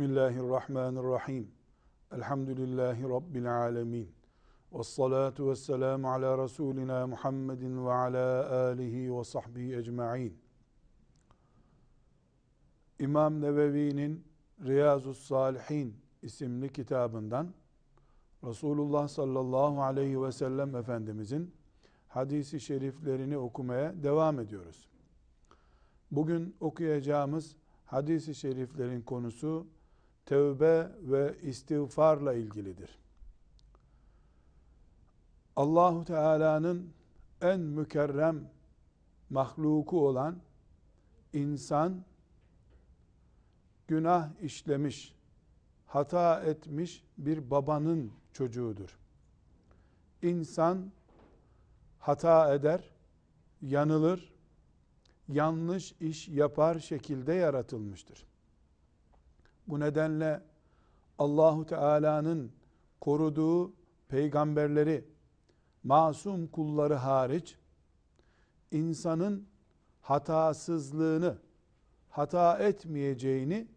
Bismillahirrahmanirrahim. Elhamdülillahi Rabbil alemin. Ve salatu ve selamu ala Resulina Muhammedin ve ala alihi ve sahbihi ecma'in. İmam Nevevi'nin Riyazu Salihin isimli kitabından Resulullah sallallahu aleyhi ve sellem Efendimizin hadisi şeriflerini okumaya devam ediyoruz. Bugün okuyacağımız hadisi şeriflerin konusu tevbe ve istiğfarla ilgilidir. Allahu Teala'nın en mükerrem mahluku olan insan günah işlemiş, hata etmiş bir babanın çocuğudur. İnsan hata eder, yanılır, yanlış iş yapar şekilde yaratılmıştır. Bu nedenle Allahu Teala'nın koruduğu peygamberleri, masum kulları hariç insanın hatasızlığını, hata etmeyeceğini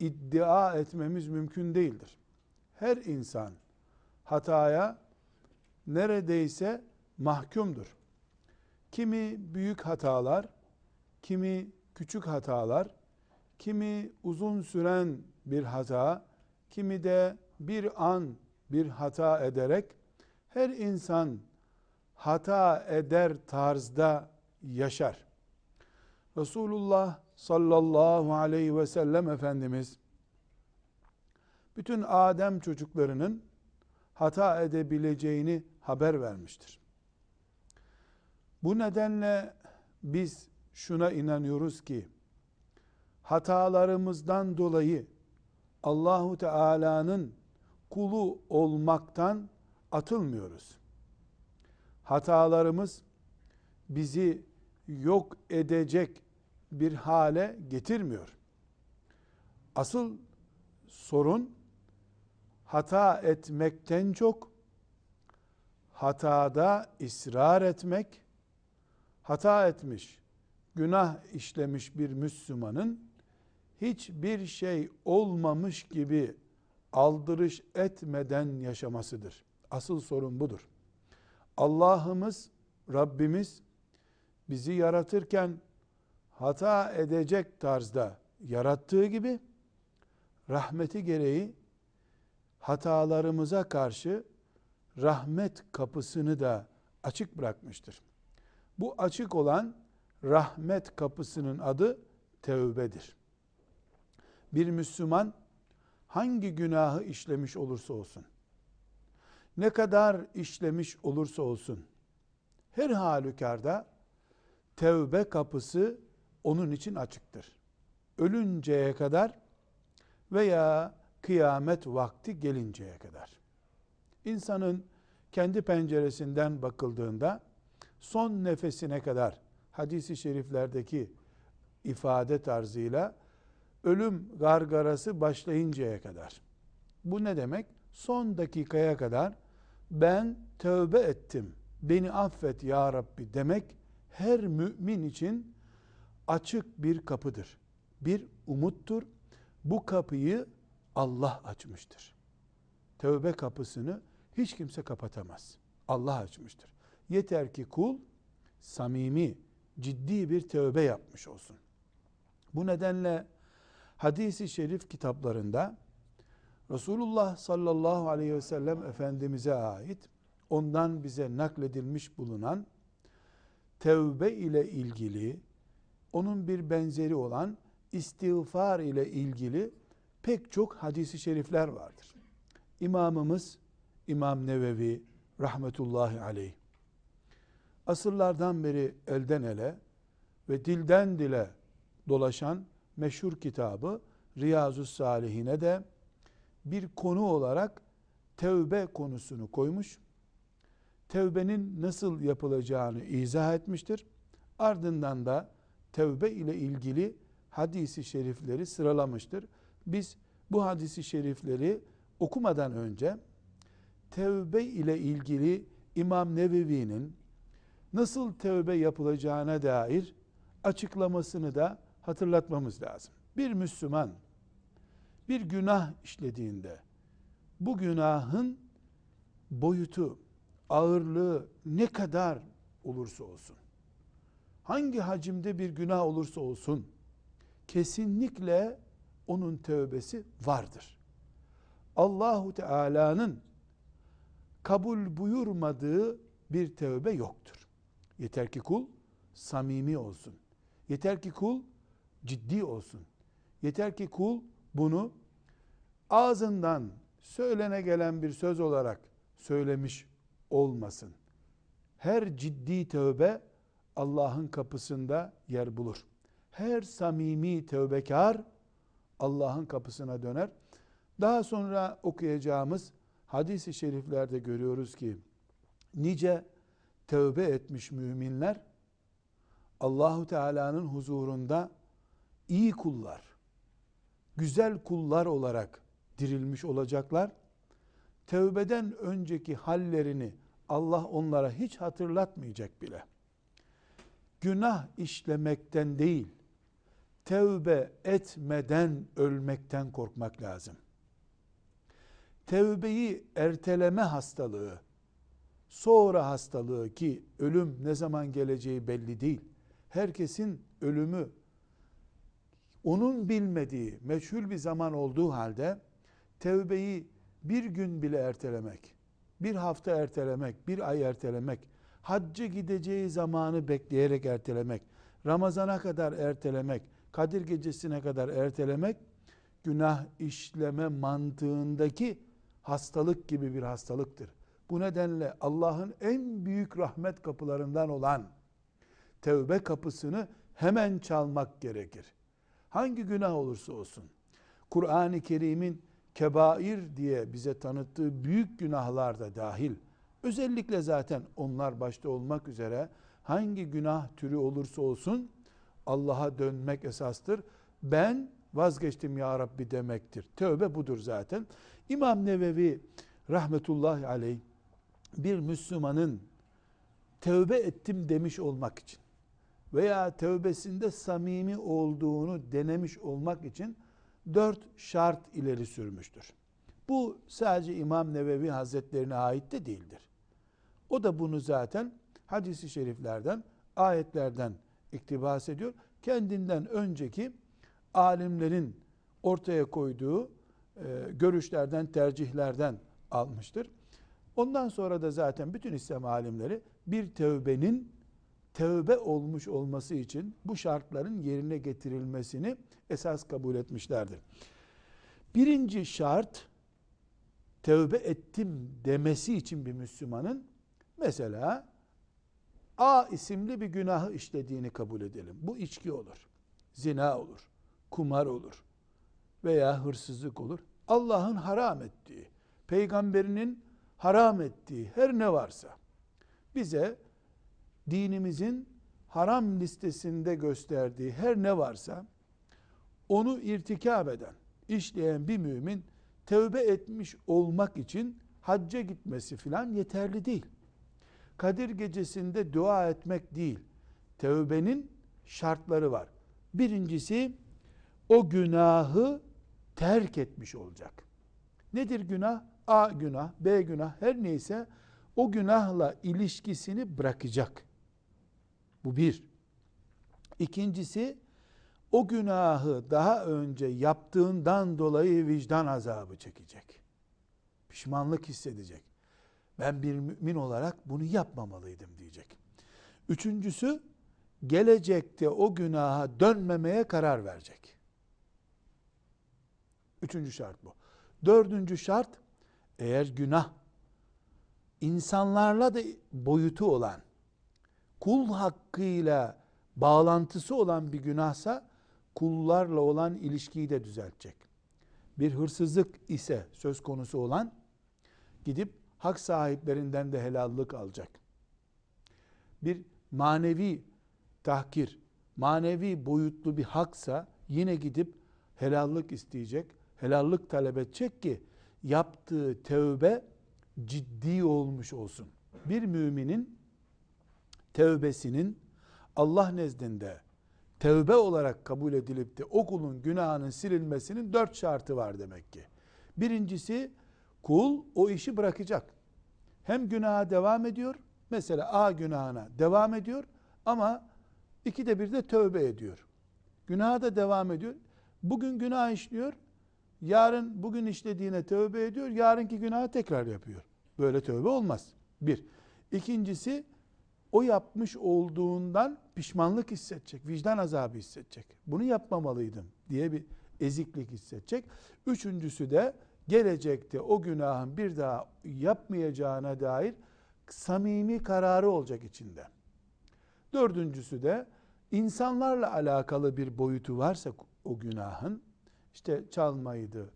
iddia etmemiz mümkün değildir. Her insan hataya neredeyse mahkumdur. Kimi büyük hatalar, kimi küçük hatalar, kimi uzun süren bir hata, kimi de bir an bir hata ederek her insan hata eder tarzda yaşar. Resulullah sallallahu aleyhi ve sellem Efendimiz bütün Adem çocuklarının hata edebileceğini haber vermiştir. Bu nedenle biz şuna inanıyoruz ki hatalarımızdan dolayı Allahu Teala'nın kulu olmaktan atılmıyoruz. Hatalarımız bizi yok edecek bir hale getirmiyor. Asıl sorun hata etmekten çok hatada ısrar etmek, hata etmiş, günah işlemiş bir Müslümanın hiçbir şey olmamış gibi aldırış etmeden yaşamasıdır. Asıl sorun budur. Allah'ımız, Rabbimiz bizi yaratırken hata edecek tarzda yarattığı gibi rahmeti gereği hatalarımıza karşı rahmet kapısını da açık bırakmıştır. Bu açık olan rahmet kapısının adı tevbedir. Bir Müslüman hangi günahı işlemiş olursa olsun, ne kadar işlemiş olursa olsun, her halükarda tevbe kapısı onun için açıktır. Ölünceye kadar veya kıyamet vakti gelinceye kadar. İnsanın kendi penceresinden bakıldığında son nefesine kadar hadisi şeriflerdeki ifade tarzıyla ölüm gargarası başlayıncaya kadar. Bu ne demek? Son dakikaya kadar ben tövbe ettim, beni affet ya Rabbi demek her mümin için açık bir kapıdır. Bir umuttur. Bu kapıyı Allah açmıştır. Tövbe kapısını hiç kimse kapatamaz. Allah açmıştır. Yeter ki kul samimi, ciddi bir tövbe yapmış olsun. Bu nedenle hadisi şerif kitaplarında Resulullah sallallahu aleyhi ve sellem Efendimiz'e ait ondan bize nakledilmiş bulunan tevbe ile ilgili onun bir benzeri olan istiğfar ile ilgili pek çok hadisi şerifler vardır. İmamımız İmam Nevevi rahmetullahi aleyh asırlardan beri elden ele ve dilden dile dolaşan meşhur kitabı Riyazu Salihine de bir konu olarak tevbe konusunu koymuş. Tevbenin nasıl yapılacağını izah etmiştir. Ardından da tevbe ile ilgili hadisi şerifleri sıralamıştır. Biz bu hadisi şerifleri okumadan önce tevbe ile ilgili İmam Nevevi'nin nasıl tevbe yapılacağına dair açıklamasını da hatırlatmamız lazım. Bir Müslüman bir günah işlediğinde bu günahın boyutu, ağırlığı ne kadar olursa olsun, hangi hacimde bir günah olursa olsun, kesinlikle onun tövbesi vardır. Allahu Teala'nın kabul buyurmadığı bir tövbe yoktur. Yeter ki kul samimi olsun. Yeter ki kul ciddi olsun. Yeter ki kul bunu ağzından söylene gelen bir söz olarak söylemiş olmasın. Her ciddi tövbe Allah'ın kapısında yer bulur. Her samimi tövbekar Allah'ın kapısına döner. Daha sonra okuyacağımız hadis-i şeriflerde görüyoruz ki nice tövbe etmiş müminler Allahu Teala'nın huzurunda iyi kullar, güzel kullar olarak dirilmiş olacaklar. Tövbeden önceki hallerini Allah onlara hiç hatırlatmayacak bile. Günah işlemekten değil, tevbe etmeden ölmekten korkmak lazım. Tevbeyi erteleme hastalığı, sonra hastalığı ki ölüm ne zaman geleceği belli değil. Herkesin ölümü onun bilmediği meçhul bir zaman olduğu halde tevbeyi bir gün bile ertelemek, bir hafta ertelemek, bir ay ertelemek, hacca gideceği zamanı bekleyerek ertelemek, Ramazana kadar ertelemek, Kadir gecesine kadar ertelemek, günah işleme mantığındaki hastalık gibi bir hastalıktır. Bu nedenle Allah'ın en büyük rahmet kapılarından olan tevbe kapısını hemen çalmak gerekir. Hangi günah olursa olsun. Kur'an-ı Kerim'in kebair diye bize tanıttığı büyük günahlar da dahil. Özellikle zaten onlar başta olmak üzere hangi günah türü olursa olsun Allah'a dönmek esastır. Ben vazgeçtim ya Rabbi demektir. Tövbe budur zaten. İmam Nevevi rahmetullahi aleyh bir Müslümanın tövbe ettim demiş olmak için veya tövbesinde samimi olduğunu denemiş olmak için dört şart ileri sürmüştür. Bu sadece İmam Nevevi Hazretlerine ait de değildir. O da bunu zaten hadisi şeriflerden, ayetlerden iktibas ediyor. Kendinden önceki alimlerin ortaya koyduğu e, görüşlerden, tercihlerden almıştır. Ondan sonra da zaten bütün İslam alimleri bir tövbenin tövbe olmuş olması için bu şartların yerine getirilmesini esas kabul etmişlerdir. Birinci şart tövbe ettim demesi için bir Müslümanın mesela A isimli bir günahı işlediğini kabul edelim. Bu içki olur, zina olur, kumar olur veya hırsızlık olur. Allah'ın haram ettiği, peygamberinin haram ettiği her ne varsa bize dinimizin haram listesinde gösterdiği her ne varsa onu irtikab eden, işleyen bir mümin tövbe etmiş olmak için hacca gitmesi filan yeterli değil. Kadir gecesinde dua etmek değil. Tövbenin şartları var. Birincisi o günahı terk etmiş olacak. Nedir günah? A günah, B günah her neyse o günahla ilişkisini bırakacak. Bu bir. İkincisi o günahı daha önce yaptığından dolayı vicdan azabı çekecek. Pişmanlık hissedecek. Ben bir mümin olarak bunu yapmamalıydım diyecek. Üçüncüsü gelecekte o günaha dönmemeye karar verecek. Üçüncü şart bu. Dördüncü şart eğer günah insanlarla da boyutu olan kul hakkıyla bağlantısı olan bir günahsa kullarla olan ilişkiyi de düzeltecek. Bir hırsızlık ise söz konusu olan gidip hak sahiplerinden de helallik alacak. Bir manevi tahkir, manevi boyutlu bir haksa yine gidip helallik isteyecek, helallik talep edecek ki yaptığı tevbe ciddi olmuş olsun. Bir müminin tevbesinin Allah nezdinde tevbe olarak kabul edilip de o kulun günahının silinmesinin dört şartı var demek ki. Birincisi kul o işi bırakacak. Hem günaha devam ediyor, mesela A günahına devam ediyor ama ikide bir de tövbe ediyor. Günaha da devam ediyor. Bugün günah işliyor, yarın bugün işlediğine tövbe ediyor, yarınki günahı tekrar yapıyor. Böyle tövbe olmaz. Bir. İkincisi o yapmış olduğundan pişmanlık hissedecek, vicdan azabı hissedecek. Bunu yapmamalıydım diye bir eziklik hissedecek. Üçüncüsü de gelecekte o günahın bir daha yapmayacağına dair samimi kararı olacak içinde. Dördüncüsü de insanlarla alakalı bir boyutu varsa o günahın, işte çalmaydı,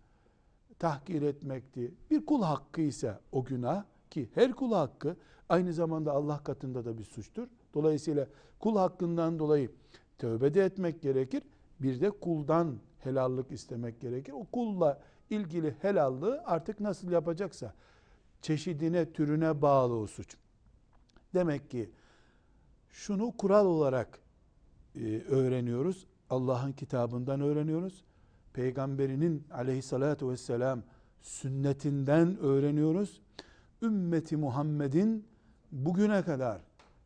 tahkir etmekti, bir kul hakkı ise o günah ki her kul hakkı aynı zamanda Allah katında da bir suçtur. Dolayısıyla kul hakkından dolayı tövbe de etmek gerekir. Bir de kuldan helallik istemek gerekir. O kulla ilgili helallığı artık nasıl yapacaksa çeşidine, türüne bağlı o suç. Demek ki şunu kural olarak e, öğreniyoruz. Allah'ın kitabından öğreniyoruz. Peygamberinin aleyhissalatu vesselam sünnetinden öğreniyoruz. Ümmeti Muhammed'in bugüne kadar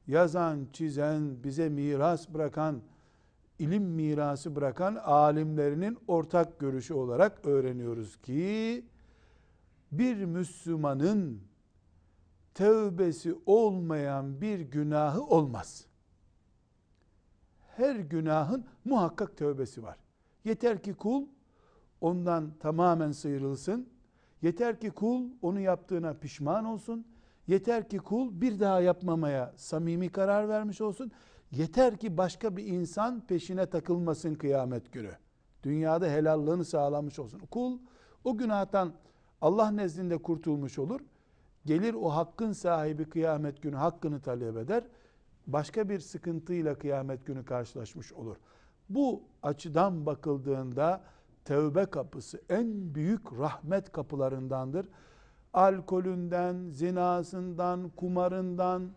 yazan, çizen, bize miras bırakan, ilim mirası bırakan alimlerinin ortak görüşü olarak öğreniyoruz ki bir Müslümanın tövbesi olmayan bir günahı olmaz. Her günahın muhakkak tövbesi var. Yeter ki kul ondan tamamen sıyrılsın. Yeter ki kul onu yaptığına pişman olsun. Yeter ki kul bir daha yapmamaya samimi karar vermiş olsun. Yeter ki başka bir insan peşine takılmasın kıyamet günü. Dünyada helallığını sağlamış olsun. Kul o günahtan Allah nezdinde kurtulmuş olur. Gelir o hakkın sahibi kıyamet günü hakkını talep eder. Başka bir sıkıntıyla kıyamet günü karşılaşmış olur. Bu açıdan bakıldığında tevbe kapısı en büyük rahmet kapılarındandır. Alkolünden, zinasından, kumarından,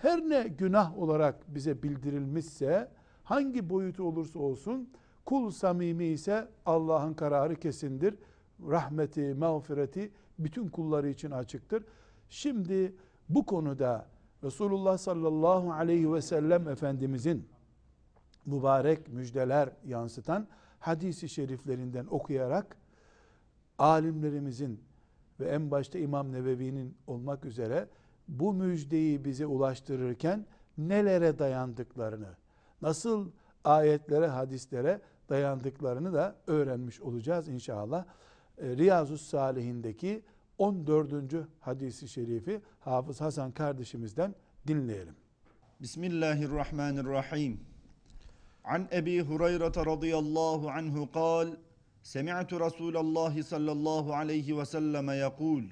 her ne günah olarak bize bildirilmişse, hangi boyutu olursa olsun, kul samimi ise Allah'ın kararı kesindir. Rahmeti, mağfireti bütün kulları için açıktır. Şimdi bu konuda Resulullah sallallahu aleyhi ve sellem Efendimizin mübarek müjdeler yansıtan hadisi şeriflerinden okuyarak alimlerimizin ve en başta İmam Nevevi'nin olmak üzere bu müjdeyi bize ulaştırırken nelere dayandıklarını, nasıl ayetlere, hadislere dayandıklarını da öğrenmiş olacağız inşallah. E, Riyazu Salihindeki 14. hadisi şerifi Hafız Hasan kardeşimizden dinleyelim. Bismillahirrahmanirrahim. An Ebi Hureyre radıyallahu anhu kal Semi'tu Resulallah sallallahu aleyhi ve selleme yekul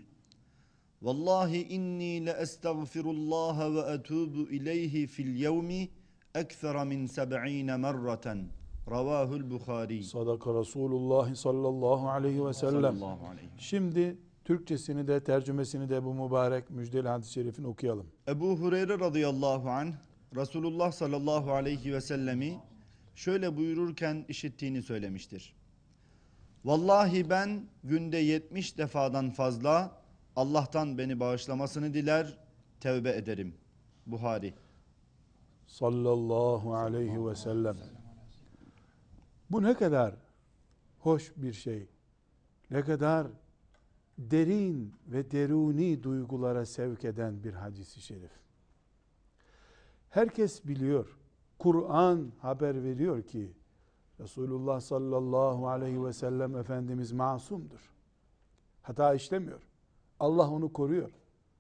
Vallahi inni le estağfirullah ve etubu ileyhi fil yevmi ekthera min seb'ine merraten. Ravahul Bukhari. Sadaka Resulullah sallallahu aleyhi ve sellem. Aleyhi. Şimdi Türkçesini de tercümesini de bu mübarek müjdeli hadis-i şerifin okuyalım. Ebu Hureyre radıyallahu anh Resulullah sallallahu aleyhi ve sellemi şöyle buyururken işittiğini söylemiştir. Vallahi ben günde 70 defadan fazla Allah'tan beni bağışlamasını diler, tevbe ederim. Buhari. Sallallahu aleyhi ve sellem. Bu ne kadar hoş bir şey. Ne kadar derin ve deruni duygulara sevk eden bir hadisi şerif. Herkes biliyor. Kur'an haber veriyor ki Resulullah sallallahu aleyhi ve sellem Efendimiz masumdur. Hata işlemiyor. Allah onu koruyor.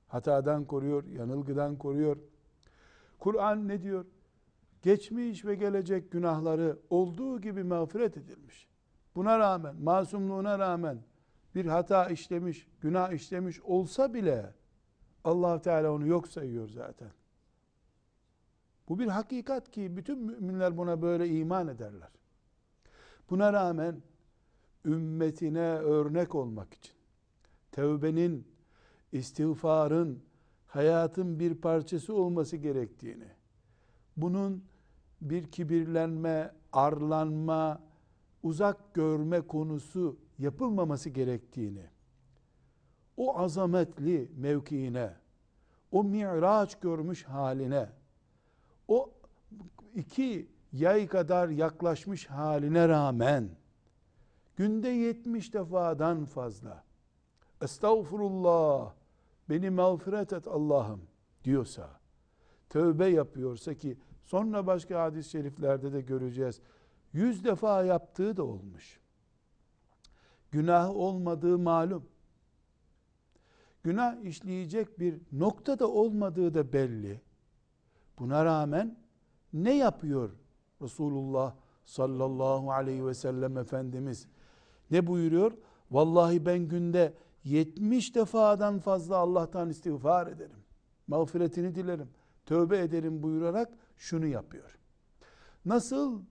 Hatadan koruyor, yanılgıdan koruyor. Kur'an ne diyor? Geçmiş ve gelecek günahları olduğu gibi mağfiret edilmiş. Buna rağmen, masumluğuna rağmen bir hata işlemiş, günah işlemiş olsa bile allah Teala onu yok sayıyor zaten. Bu bir hakikat ki bütün müminler buna böyle iman ederler. Buna rağmen ümmetine örnek olmak için tevbenin, istiğfarın hayatın bir parçası olması gerektiğini, bunun bir kibirlenme, arlanma, uzak görme konusu yapılmaması gerektiğini, o azametli mevkiine, o mi'raç görmüş haline, o iki yay kadar yaklaşmış haline rağmen, günde 70 defadan fazla, estağfurullah, beni mağfiret et Allah'ım diyorsa, tövbe yapıyorsa ki sonra başka hadis-i şeriflerde de göreceğiz. Yüz defa yaptığı da olmuş. Günah olmadığı malum. Günah işleyecek bir nokta da olmadığı da belli. Buna rağmen ne yapıyor Resulullah sallallahu aleyhi ve sellem Efendimiz? Ne buyuruyor? Vallahi ben günde 70 defadan fazla Allah'tan istiğfar ederim. Mağfiretini dilerim. Tövbe ederim buyurarak şunu yapıyor. Nasıl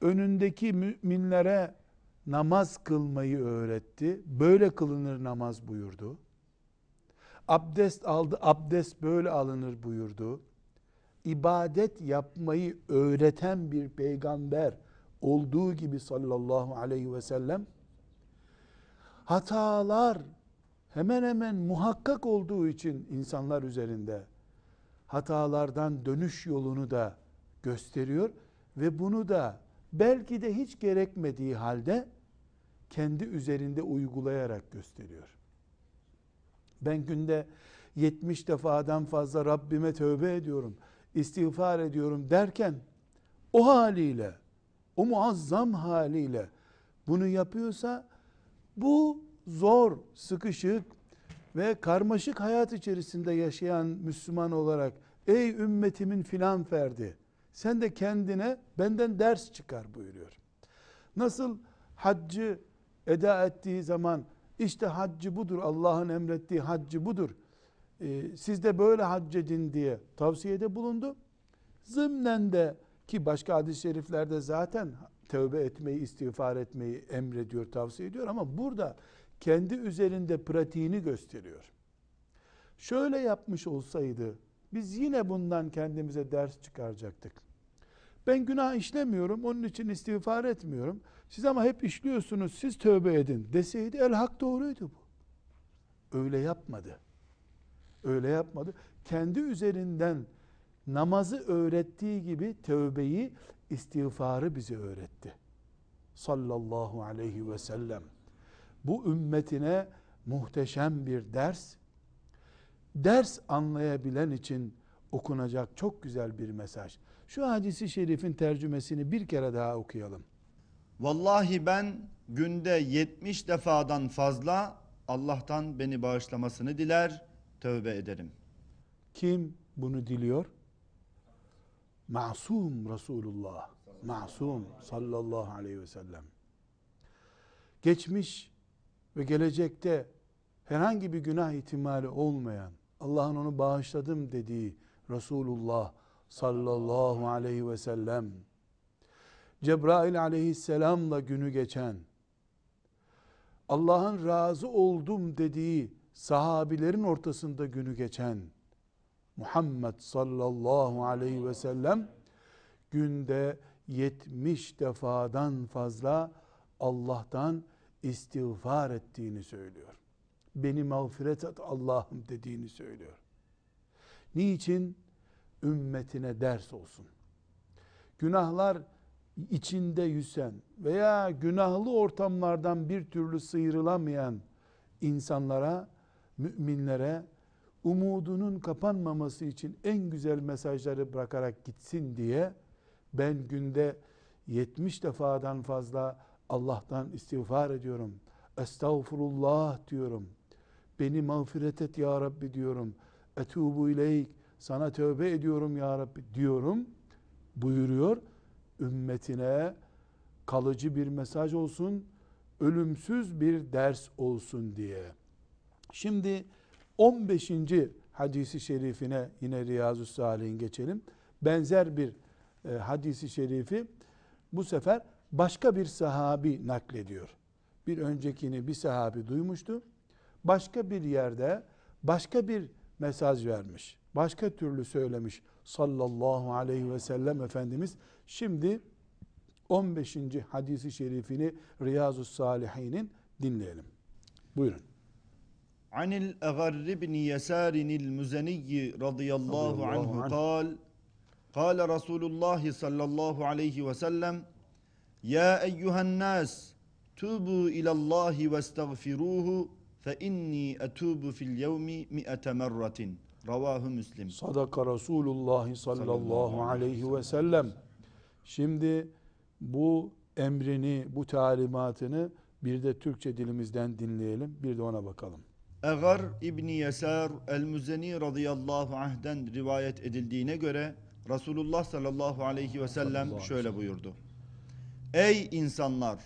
önündeki müminlere namaz kılmayı öğretti. Böyle kılınır namaz buyurdu. Abdest aldı, abdest böyle alınır buyurdu. İbadet yapmayı öğreten bir peygamber olduğu gibi sallallahu aleyhi ve sellem hatalar hemen hemen muhakkak olduğu için insanlar üzerinde hatalardan dönüş yolunu da gösteriyor ve bunu da belki de hiç gerekmediği halde kendi üzerinde uygulayarak gösteriyor. Ben günde 70 defadan fazla Rabbime tövbe ediyorum, istiğfar ediyorum derken o haliyle, o muazzam haliyle bunu yapıyorsa bu zor, sıkışık ve karmaşık hayat içerisinde yaşayan Müslüman olarak ey ümmetimin filan ferdi sen de kendine benden ders çıkar buyuruyor. Nasıl haccı eda ettiği zaman işte haccı budur Allah'ın emrettiği haccı budur. Ee, siz de böyle hac edin diye tavsiyede bulundu. Zımnen de ki başka hadis-i şeriflerde zaten tövbe etmeyi, istiğfar etmeyi emrediyor, tavsiye ediyor ama burada kendi üzerinde pratiğini gösteriyor. Şöyle yapmış olsaydı biz yine bundan kendimize ders çıkaracaktık. Ben günah işlemiyorum, onun için istiğfar etmiyorum. Siz ama hep işliyorsunuz, siz tövbe edin deseydi el hak doğruydu bu. Öyle yapmadı. Öyle yapmadı. Kendi üzerinden namazı öğrettiği gibi tövbeyi, istiğfarı bize öğretti. Sallallahu aleyhi ve sellem. Bu ümmetine muhteşem bir ders. Ders anlayabilen için okunacak çok güzel bir mesaj. Şu hadisi şerifin tercümesini bir kere daha okuyalım. Vallahi ben günde 70 defadan fazla Allah'tan beni bağışlamasını diler, tövbe ederim. Kim bunu diliyor? Masum Resulullah. Masum sallallahu aleyhi ve sellem. Geçmiş ve gelecekte herhangi bir günah ihtimali olmayan, Allah'ın onu bağışladım dediği Resulullah sallallahu aleyhi ve sellem, Cebrail aleyhisselamla günü geçen, Allah'ın razı oldum dediği sahabilerin ortasında günü geçen Muhammed sallallahu aleyhi ve sellem günde 70 defadan fazla Allah'tan istiğfar ettiğini söylüyor. Beni mağfiret et Allah'ım dediğini söylüyor. Niçin? Ümmetine ders olsun. Günahlar içinde yüzen veya günahlı ortamlardan bir türlü sıyrılamayan insanlara, müminlere umudunun kapanmaması için en güzel mesajları bırakarak gitsin diye ben günde 70 defadan fazla Allah'tan istiğfar ediyorum. Estağfurullah diyorum. Beni mağfiret et ya Rabbi diyorum. Etubu ileyk. Sana tövbe ediyorum ya Rabbi diyorum. Buyuruyor. Ümmetine kalıcı bir mesaj olsun. Ölümsüz bir ders olsun diye. Şimdi 15. hadisi şerifine yine Riyazu Salih'in geçelim. Benzer bir e, hadisi şerifi bu sefer başka bir sahabi naklediyor. Bir öncekini bir sahabi duymuştu. Başka bir yerde başka bir mesaj vermiş. Başka türlü söylemiş sallallahu aleyhi ve sellem Efendimiz. Şimdi 15. hadisi şerifini Riyazu Salihin'in dinleyelim. Buyurun. عن الأغر بن يسار المزني رضي الله الله عنه عنه. قال قال رسول الله صلى الله عليه وسلم يا أيها الناس توبوا إلى الله واستغفروه فإني أتوب في اليوم مئة مرة رواه مسلم Sadaka Resulullah sallallahu aleyhi ve sellem. Şimdi bu emrini, bu talimatını bir de Türkçe dilimizden dinleyelim. Bir de ona bakalım. Egar İbni Yesar el-Müzeni radıyallahu anh'den rivayet edildiğine göre Resulullah sallallahu aleyhi ve sellem şöyle buyurdu. Ey insanlar!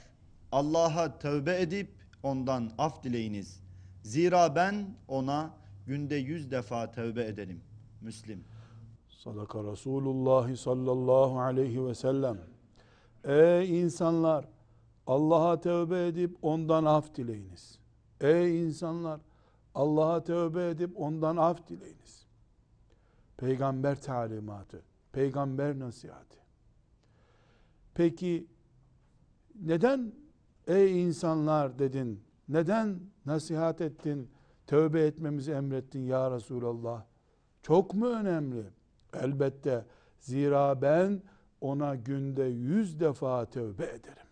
Allah'a tövbe edip ondan af dileyiniz. Zira ben ona günde yüz defa tövbe ederim. Müslim. Sadaka Resulullah sallallahu aleyhi ve sellem. Ey insanlar! Allah'a tövbe edip ondan af dileyiniz. Ey insanlar! Allah'a tövbe edip ondan af dileyiniz. Peygamber talimatı, peygamber nasihati. Peki neden ey insanlar dedin? Neden nasihat ettin? Tövbe etmemizi emrettin ya Resulallah. Çok mu önemli? Elbette. Zira ben ona günde yüz defa tövbe ederim.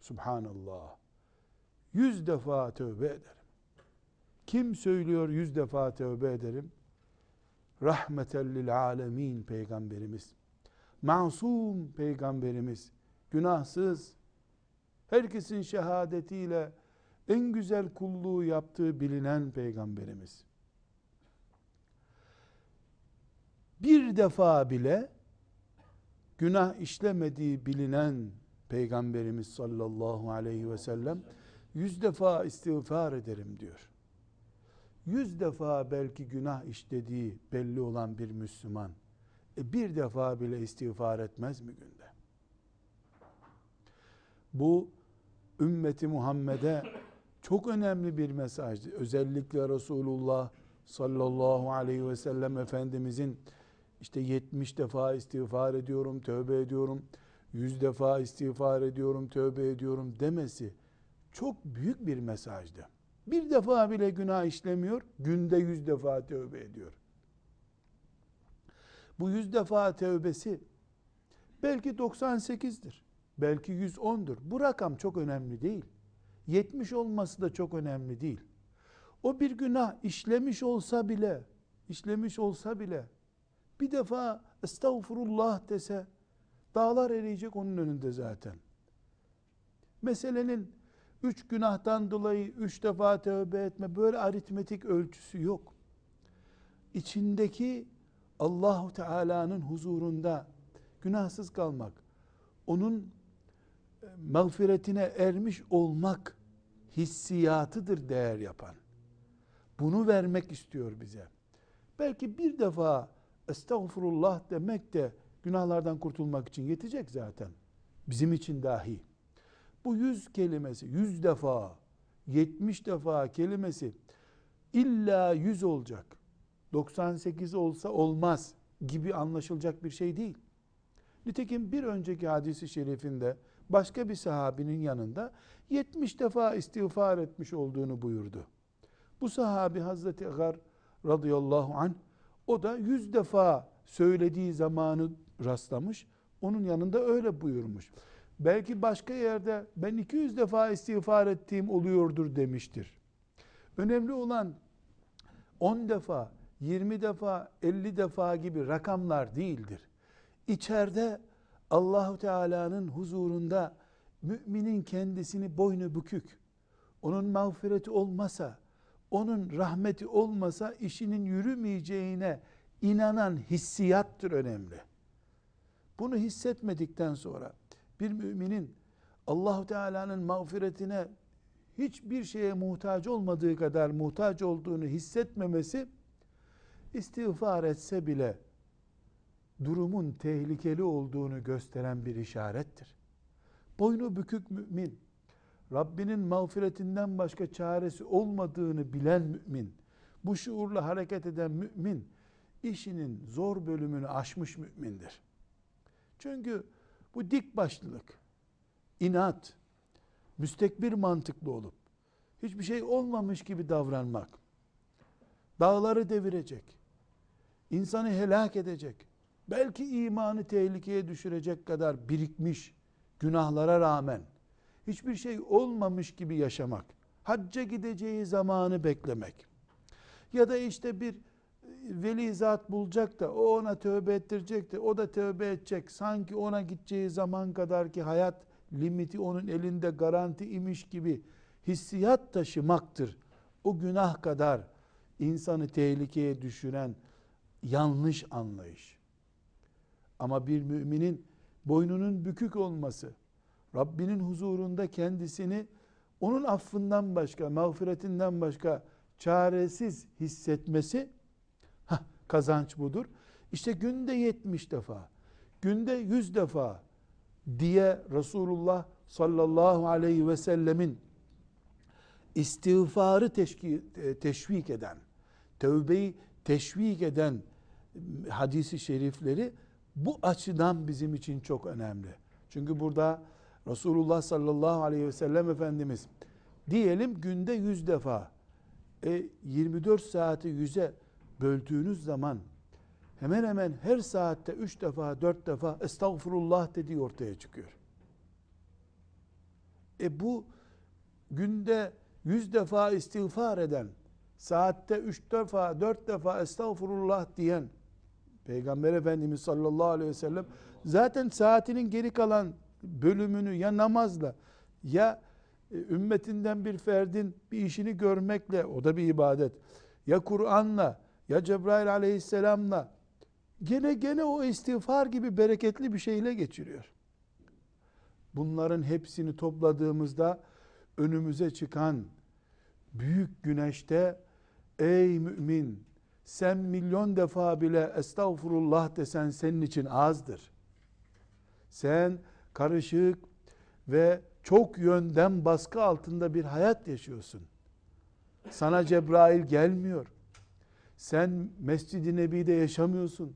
Subhanallah. Yüz defa tövbe ederim. Kim söylüyor yüz defa tövbe ederim? Rahmeten lil alemin peygamberimiz. Masum peygamberimiz. Günahsız. Herkesin şehadetiyle en güzel kulluğu yaptığı bilinen peygamberimiz. Bir defa bile günah işlemediği bilinen peygamberimiz sallallahu aleyhi ve sellem yüz defa istiğfar ederim diyor. Yüz defa belki günah işlediği belli olan bir Müslüman e bir defa bile istiğfar etmez mi günde? Bu ümmeti Muhammed'e çok önemli bir mesajdı. Özellikle Resulullah sallallahu aleyhi ve sellem Efendimizin işte 70 defa istiğfar ediyorum, tövbe ediyorum, 100 defa istiğfar ediyorum, tövbe ediyorum demesi çok büyük bir mesajdı. Bir defa bile günah işlemiyor, günde 100 defa tövbe ediyor. Bu 100 defa tövbesi belki 98'dir, belki 110'dur. Bu rakam çok önemli değil. 70 olması da çok önemli değil. O bir günah işlemiş olsa bile, işlemiş olsa bile bir defa estağfurullah dese dağlar eriyecek onun önünde zaten. Meselenin üç günahtan dolayı üç defa tövbe etme böyle aritmetik ölçüsü yok. İçindeki Allahu Teala'nın huzurunda günahsız kalmak, onun e, mağfiretine ermiş olmak hissiyatıdır değer yapan. Bunu vermek istiyor bize. Belki bir defa estağfurullah demek de günahlardan kurtulmak için yetecek zaten. Bizim için dahi. Bu yüz kelimesi, yüz defa, yetmiş defa kelimesi illa yüz olacak. 98 olsa olmaz gibi anlaşılacak bir şey değil. Nitekim bir önceki hadisi şerifinde başka bir sahabinin yanında 70 defa istiğfar etmiş olduğunu buyurdu. Bu sahabi Hazreti Egar radıyallahu anh o da 100 defa söylediği zamanı rastlamış. Onun yanında öyle buyurmuş. Belki başka yerde ben 200 defa istiğfar ettiğim oluyordur demiştir. Önemli olan 10 defa, 20 defa, 50 defa gibi rakamlar değildir. İçeride Allahu Teala'nın huzurunda müminin kendisini boynu bükük, onun mağfireti olmasa, onun rahmeti olmasa işinin yürümeyeceğine inanan hissiyattır önemli. Bunu hissetmedikten sonra bir müminin Allahu Teala'nın mağfiretine hiçbir şeye muhtaç olmadığı kadar muhtaç olduğunu hissetmemesi istiğfar etse bile durumun tehlikeli olduğunu gösteren bir işarettir. Boynu bükük mümin, Rabbinin mağfiretinden başka çaresi olmadığını bilen mümin, bu şuurla hareket eden mümin, işinin zor bölümünü aşmış mümindir. Çünkü bu dik başlılık, inat, müstekbir mantıklı olup hiçbir şey olmamış gibi davranmak dağları devirecek, insanı helak edecek, belki imanı tehlikeye düşürecek kadar birikmiş günahlara rağmen hiçbir şey olmamış gibi yaşamak, hacca gideceği zamanı beklemek ya da işte bir veli zat bulacak da o ona tövbe ettirecek de o da tövbe edecek. Sanki ona gideceği zaman kadar ki hayat limiti onun elinde garanti imiş gibi hissiyat taşımaktır. O günah kadar insanı tehlikeye düşüren yanlış anlayış. Ama bir müminin boynunun bükük olması, Rabbinin huzurunda kendisini onun affından başka, mağfiretinden başka çaresiz hissetmesi heh, kazanç budur. İşte günde 70 defa, günde 100 defa diye Resulullah sallallahu aleyhi ve sellemin istiğfarı e, teşvik eden, tövbeyi teşvik eden hadisi şerifleri bu açıdan bizim için çok önemli. Çünkü burada Resulullah sallallahu aleyhi ve sellem Efendimiz diyelim günde 100 defa e, 24 saati 100'e böldüğünüz zaman hemen hemen her saatte 3 defa 4 defa estağfurullah dediği ortaya çıkıyor. E bu günde 100 defa istiğfar eden, saatte 3 defa 4 defa estağfurullah diyen Peygamber Efendimiz sallallahu aleyhi ve sellem zaten saatinin geri kalan bölümünü ya namazla ya e, ümmetinden bir ferdin bir işini görmekle o da bir ibadet. Ya Kur'an'la ya Cebrail aleyhisselamla gene gene o istiğfar gibi bereketli bir şeyle geçiriyor. Bunların hepsini topladığımızda önümüze çıkan büyük güneşte ey mümin sen milyon defa bile estağfurullah desen senin için azdır. Sen karışık ve çok yönden baskı altında bir hayat yaşıyorsun. Sana Cebrail gelmiyor. Sen Mescid-i Nebi'de yaşamıyorsun.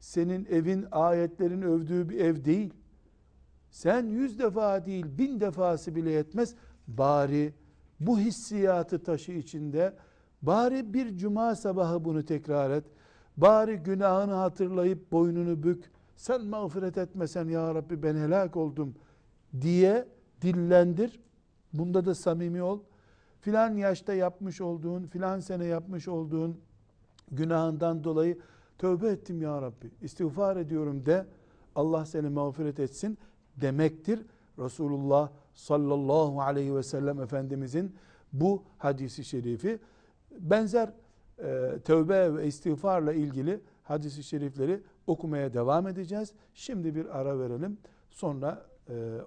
Senin evin ayetlerin övdüğü bir ev değil. Sen yüz defa değil bin defası bile yetmez. Bari bu hissiyatı taşı içinde bari bir cuma sabahı bunu tekrar et. Bari günahını hatırlayıp boynunu bük. Sen mağfiret etmesen ya Rabbi ben helak oldum diye dillendir. Bunda da samimi ol. Filan yaşta yapmış olduğun, filan sene yapmış olduğun günahından dolayı tövbe ettim ya Rabbi, istiğfar ediyorum de Allah seni mağfiret etsin demektir. Resulullah sallallahu aleyhi ve sellem Efendimizin bu hadisi şerifi benzer e, tövbe ve istiğfarla ilgili hadisi şerifleri okumaya devam edeceğiz. Şimdi bir ara verelim. Sonra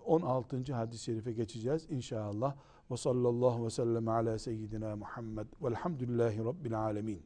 16. Ee, hadis-i şerife geçeceğiz inşallah. Ve sallallahu ve sellem ala seyyidina Muhammed velhamdülillahi rabbil alemin.